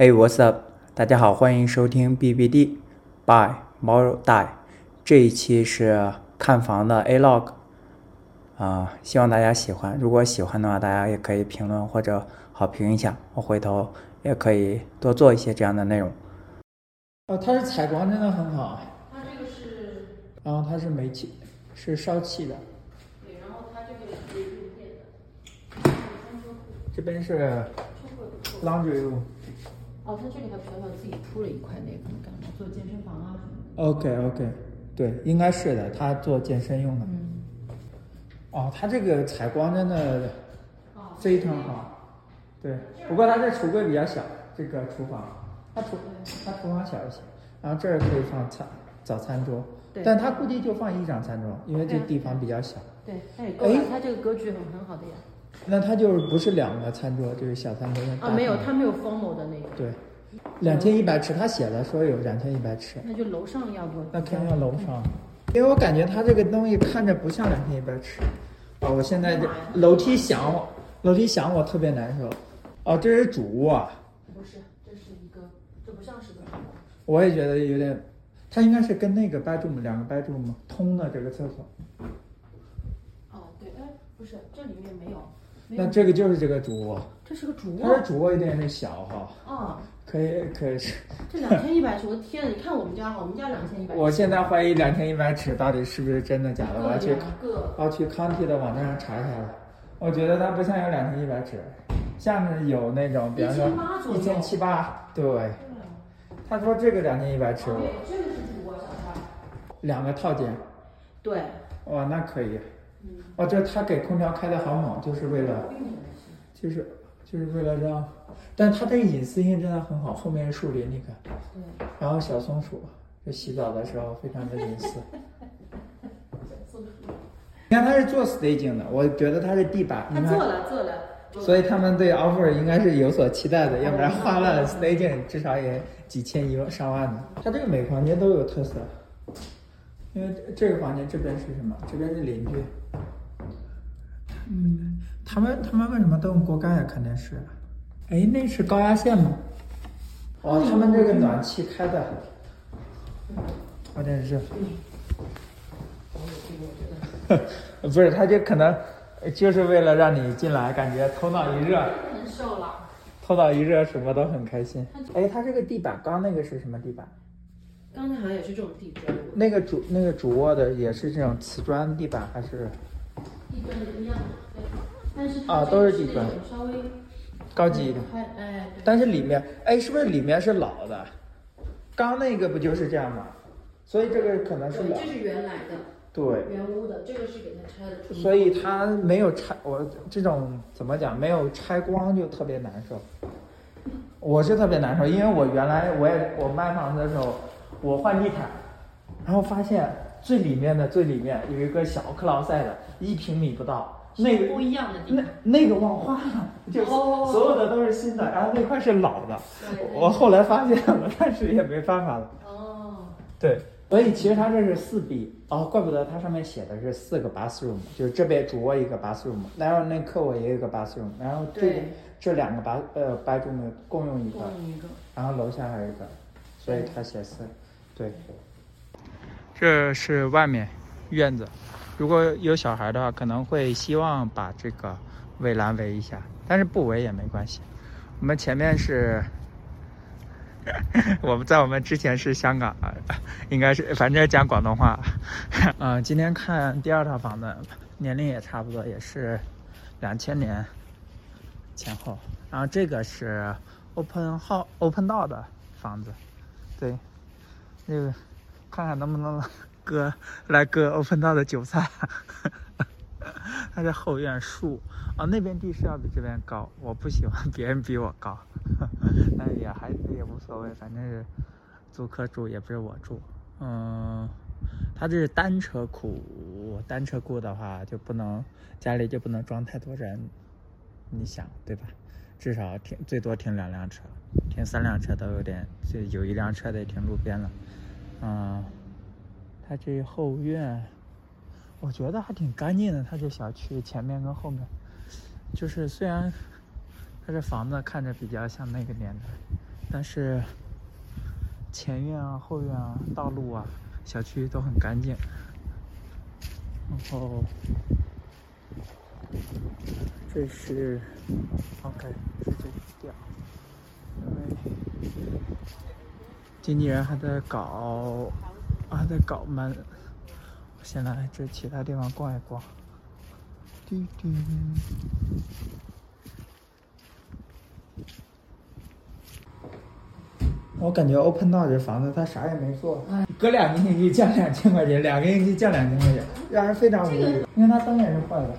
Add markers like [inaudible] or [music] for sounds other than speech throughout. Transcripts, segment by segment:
Hey, what's up？大家好，欢迎收听 BBD by Moral Die。这一期是看房的 A log，啊、希望大家喜欢。如果喜欢的话，大家也可以评论或者好评一下，我回头也可以多做一些这样的内容。哦，它是采光真的很好，它这个是，然后它是煤气，是烧气的。对，然后它这个是用电的。这边是 laundry room。哦，它这里还小小自己铺了一块那个干嘛做健身房啊什么。OK OK，对，应该是的，他做健身用的。嗯。哦，他这个采光真的哦非常好。对，不过他这橱柜比较小，这个厨房，它厨他厨房小一些，然后这儿可以放餐早餐桌，对但他估计就放一张餐桌，因为这地方比较小。对，它也够了哎，它这个格局很很好的呀。那它就是不是两个餐桌，就是小餐桌跟大啊，没有，餐它没有 formal 的那个。对，两千一百尺，他写了说有两千一百尺。那就楼上要不？那肯定要楼上，因为我感觉他这个东西看着不像两千一百尺。哦，我现在这楼梯响，楼梯响我特别难受。哦，这是主卧啊，不是，这是一个，这不像是个。我也觉得有点，它应该是跟那个 bedroom 两个 bedroom 通的这个厕所。哦，对，哎，不是，这里面没有。那这个就是这个主卧，这是个主它的卧。主卧有点点小哈，啊，可以可以。[laughs] 这两千一百尺，我的天呐！你看我们家哈，我们家两千一百。我现在怀疑两千一百尺到底是不是真的假的，我要去。我要去康体的网站上查一下了。我觉得它不像有两千一百尺，像是有那种，比方说1800左右一千七八，对。他说这个两千一百尺，这个是主卧。两个套间，对，哇，那可以。嗯。哦，这他给空调开的好猛，就是为了，就是就是为了让，但他这个隐私性真的很好，后面是树林，你看，对。然后小松鼠，这洗澡的时候非常的隐私。[laughs] 你看他是做 staging 的，我觉得他是地板，他你看做了，做了。所以他们对 offer 应该是有所期待的，要不然花了 [laughs] staging 至少也几千一万上万的。它这个每个房间都有特色，因为这个房间这边是什么？这边是邻居。嗯，他们他们为什么都用锅盖啊？肯定是。哎，那是高压线吗？哦，他们这个暖气开的，有点热。[laughs] 不是，他就可能就是为了让你进来，感觉头脑一热，很瘦了。头脑一热，什么都很开心。哎，它这个地板，刚那个是什么地板？刚才好像也是这种地砖，那个主那个主卧的也是这种瓷砖地板还是地砖是一样，对。但是啊都是地砖稍微高级一点？还哎，但是里面，哎，是不是里面是老的？刚那个不就是这样吗？所以这个可能是对，老这，是原来的对，原屋的，这个是给它拆的。所以它没有拆，我这种怎么讲，没有拆光就特别难受。我是特别难受，因为我原来我也我卖房子的时候，我换地毯，然后发现最里面的最里面有一个小克劳塞的，一平米不到，那个不一样的地那方。那个忘换了，就哦所有的都是新的，然后那块是老的，我后来发现了，但是也没办法了。哦，对，所以其实它这是四 B 哦，怪不得它上面写的是四个 bathroom，就是这边主卧一个 bathroom，然后那客卧也有一个 bathroom，然后这这两个 bath 呃 bedroom 共用一个共，用一个。然后楼下还有一个，所以它写四，对。这是外面院子，如果有小孩的话，可能会希望把这个围栏围一下，但是不围也没关系。我们前面是。[laughs] 我们在我们之前是香港，应该是反正讲广东话。嗯、[laughs] 今天看第二套房子，年龄也差不多，也是两千年前后。然后这个是 open house open 道的房子，对，那个看看能不能 [laughs] 割来割 open [laughs] 道的韭菜。[laughs] 它在后院树啊，那边地势要比这边高，我不喜欢别人比我高，但是也还也无所谓，反正是租客住，也不是我住。嗯，它这是单车库，单车库的话就不能家里就不能装太多人，你想对吧？至少停最多停两辆车，停三辆车都有点，就有一辆车得停路边了。嗯，它这后院，我觉得还挺干净的。它这小区前面跟后面，就是虽然它这房子看着比较像那个年代，但是前院啊、后院啊、道路啊、小区都很干净。然后这是 OK，是这调，因为经纪人还在搞，还在搞门。我先来这其他地方逛一逛。滴滴。我感觉 Open 道这房子，他啥也没做，隔两个星期降两千块钱，两个星期降两千块钱，让人非常无语。因为他灯也是坏的。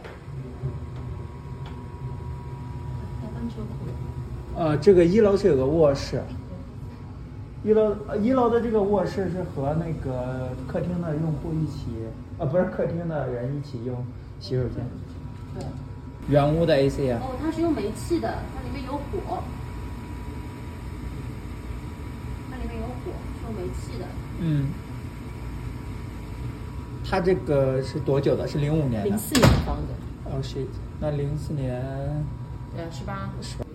呃，这个一楼是有个卧室，一楼呃一楼的这个卧室是和那个客厅的用户一起，呃不是客厅的人一起用洗手间。对。原屋的 AC 啊。哦，它是用煤气的，它里面有火。煤气的，嗯，它这个是多久的？是零五年的。零四年装的房子。哦，是，那零四年。呃，十八。十八。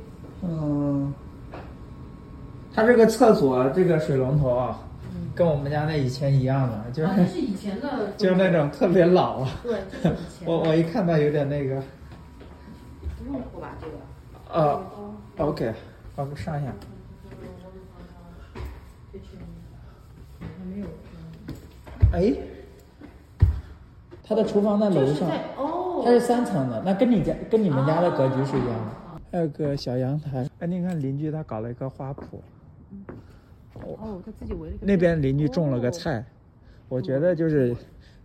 嗯，他这个厕所这个水龙头啊，跟我们家那以前一样的，就是。是以前的。[laughs] 就是那种特别老啊。对，就是以前。[laughs] 我我一看到有点那个。不用过吧，这个。呃，OK，我们上一下。哎，他的厨房在楼上，它是三层的，那跟你家跟你们家的格局是一样的。还有个小阳台，哎，你看邻居他搞了一个花圃。哦，他自己围了那边邻居种了个菜，我觉得就是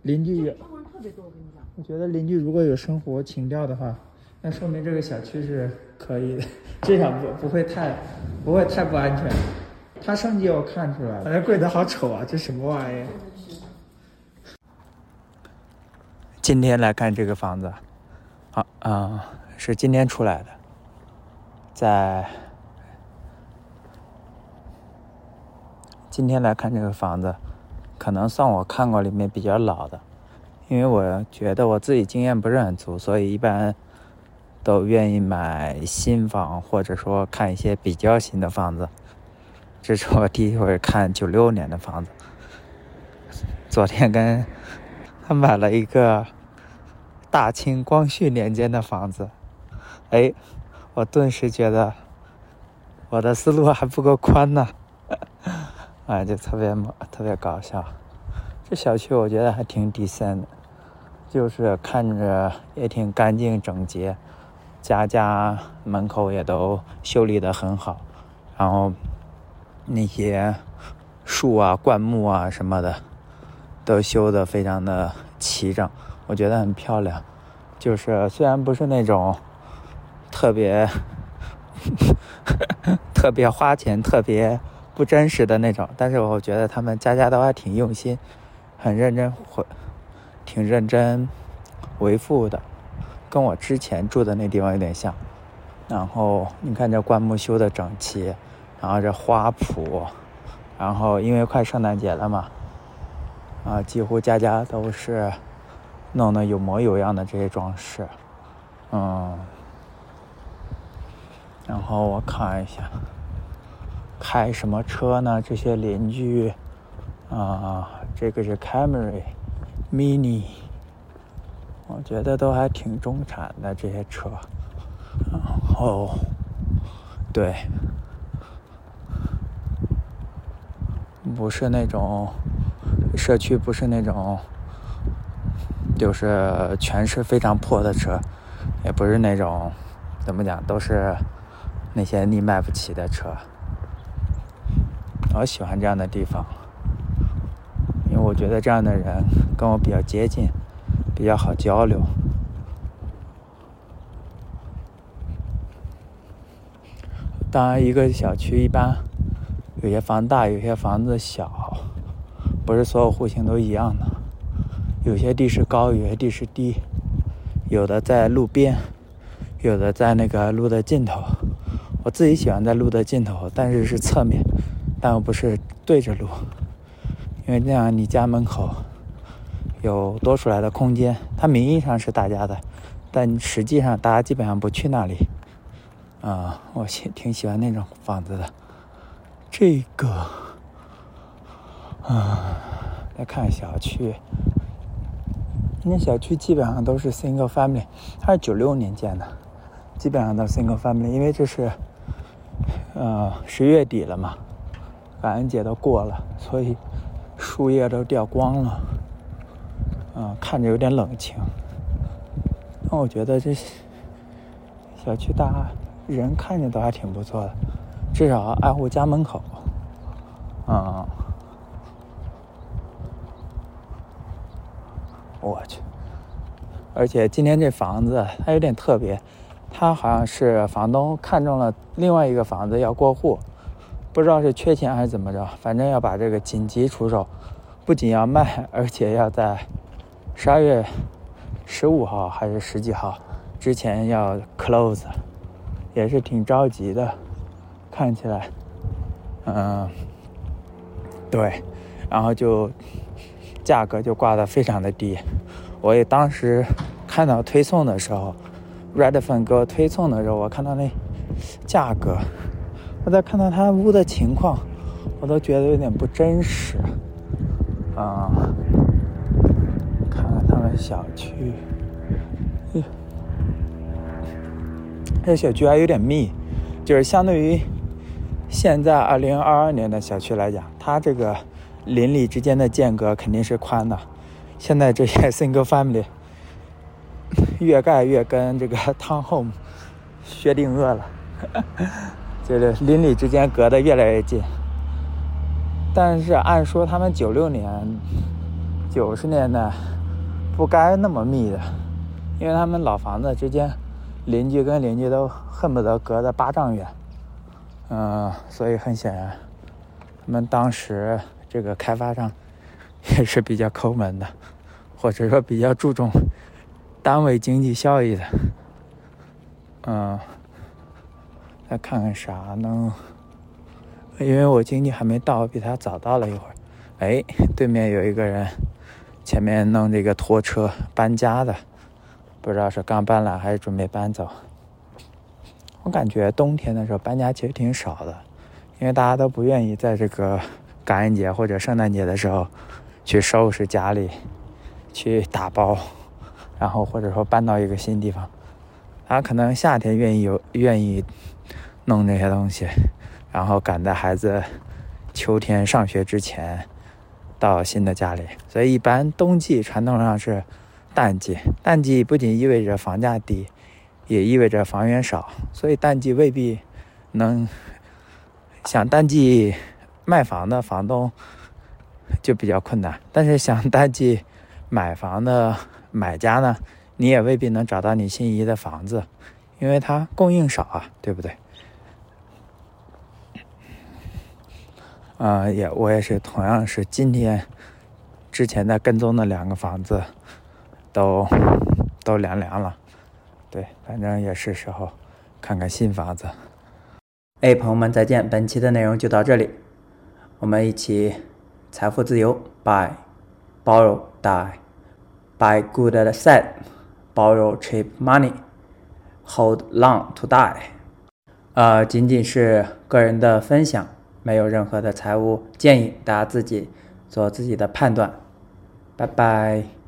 邻居有。中国人特别多，我跟你讲。我觉得邻居如果有生活情调的话，那说明这个小区是可以的，至少不不会太不会太不安全。他升级我看出来了，这柜子好丑啊，这什么玩意？今天来看这个房子，啊啊，是今天出来的，在今天来看这个房子，可能算我看过里面比较老的，因为我觉得我自己经验不是很足，所以一般都愿意买新房，或者说看一些比较新的房子。这是我第一回看九六年的房子，昨天跟他买了一个。大清光绪年间的房子，哎，我顿时觉得我的思路还不够宽呢，啊，就特别特别搞笑。这小区我觉得还挺 decent 的，就是看着也挺干净整洁，家家门口也都修理的很好，然后那些树啊、灌木啊什么的都修的非常的齐整。我觉得很漂亮，就是虽然不是那种特别 [laughs] 特别花钱、特别不真实的那种，但是我觉得他们家家都还挺用心，很认真，会挺认真维护的，跟我之前住的那地方有点像。然后你看这灌木修的整齐，然后这花圃，然后因为快圣诞节了嘛，啊，几乎家家都是。弄得有模有样的这些装饰，嗯，然后我看一下，开什么车呢？这些邻居，啊，这个是 Camry Mini，我觉得都还挺中产的这些车，然后，对，不是那种社区，不是那种。就是全是非常破的车，也不是那种怎么讲，都是那些你买不起的车。我喜欢这样的地方，因为我觉得这样的人跟我比较接近，比较好交流。当然，一个小区一般有些房大，有些房子小，不是所有户型都一样的。有些地势高，有些地势低，有的在路边，有的在那个路的尽头。我自己喜欢在路的尽头，但是是侧面，但又不是对着路，因为这样你家门口有多出来的空间。它名义上是大家的，但实际上大家基本上不去那里。啊，我喜挺喜欢那种房子的，这个，啊，来看小区。那小区基本上都是 single family，它是九六年建的，基本上都是 single family。因为这是，呃，十月底了嘛，感恩节都过了，所以树叶都掉光了，嗯，看着有点冷清。那我觉得这小区大人看着都还挺不错的，至少爱护家门口，嗯。我去，而且今天这房子它有点特别，它好像是房东看中了另外一个房子要过户，不知道是缺钱还是怎么着，反正要把这个紧急出手，不仅要卖，而且要在十二月十五号还是十几号之前要 close，也是挺着急的，看起来，嗯，对，然后就。价格就挂的非常的低，我也当时看到推送的时候，Redfin 给我推送的时候，我看到那价格，我再看到他屋的情况，我都觉得有点不真实啊。看看他们小区，这小区还有点密，就是相对于现在二零二二年的小区来讲，它这个。邻里之间的间隔肯定是宽的，现在这些 single family 越盖越跟这个 town home 薛定谔了，就是邻里之间隔得越来越近。但是按说他们九六年、九十年代不该那么密的，因为他们老房子之间邻居跟邻居都恨不得隔得八丈远，嗯，所以很显然，他们当时。这个开发商 [laughs] 也是比较抠门的，或者说比较注重单位经济效益的。嗯，再看看啥呢？因为我经济还没到，比他早到了一会儿。哎，对面有一个人，前面弄这个拖车搬家的，不知道是刚搬来还是准备搬走。我感觉冬天的时候搬家其实挺少的，因为大家都不愿意在这个。感恩节或者圣诞节的时候，去收拾家里，去打包，然后或者说搬到一个新地方，他可能夏天愿意有愿意弄这些东西，然后赶在孩子秋天上学之前到新的家里。所以一般冬季传统上是淡季，淡季不仅意味着房价低，也意味着房源少，所以淡季未必能想淡季。卖房的房东就比较困难，但是想淡季买房的买家呢，你也未必能找到你心仪的房子，因为它供应少啊，对不对？啊，也我也是，同样是今天之前在跟踪的两个房子都都凉凉了，对，反正也是时候看看新房子。哎，朋友们再见，本期的内容就到这里。我们一起财富自由，buy borrow die，buy good asset，borrow cheap money，hold long to die。呃，仅仅是个人的分享，没有任何的财务建议，大家自己做自己的判断。拜拜。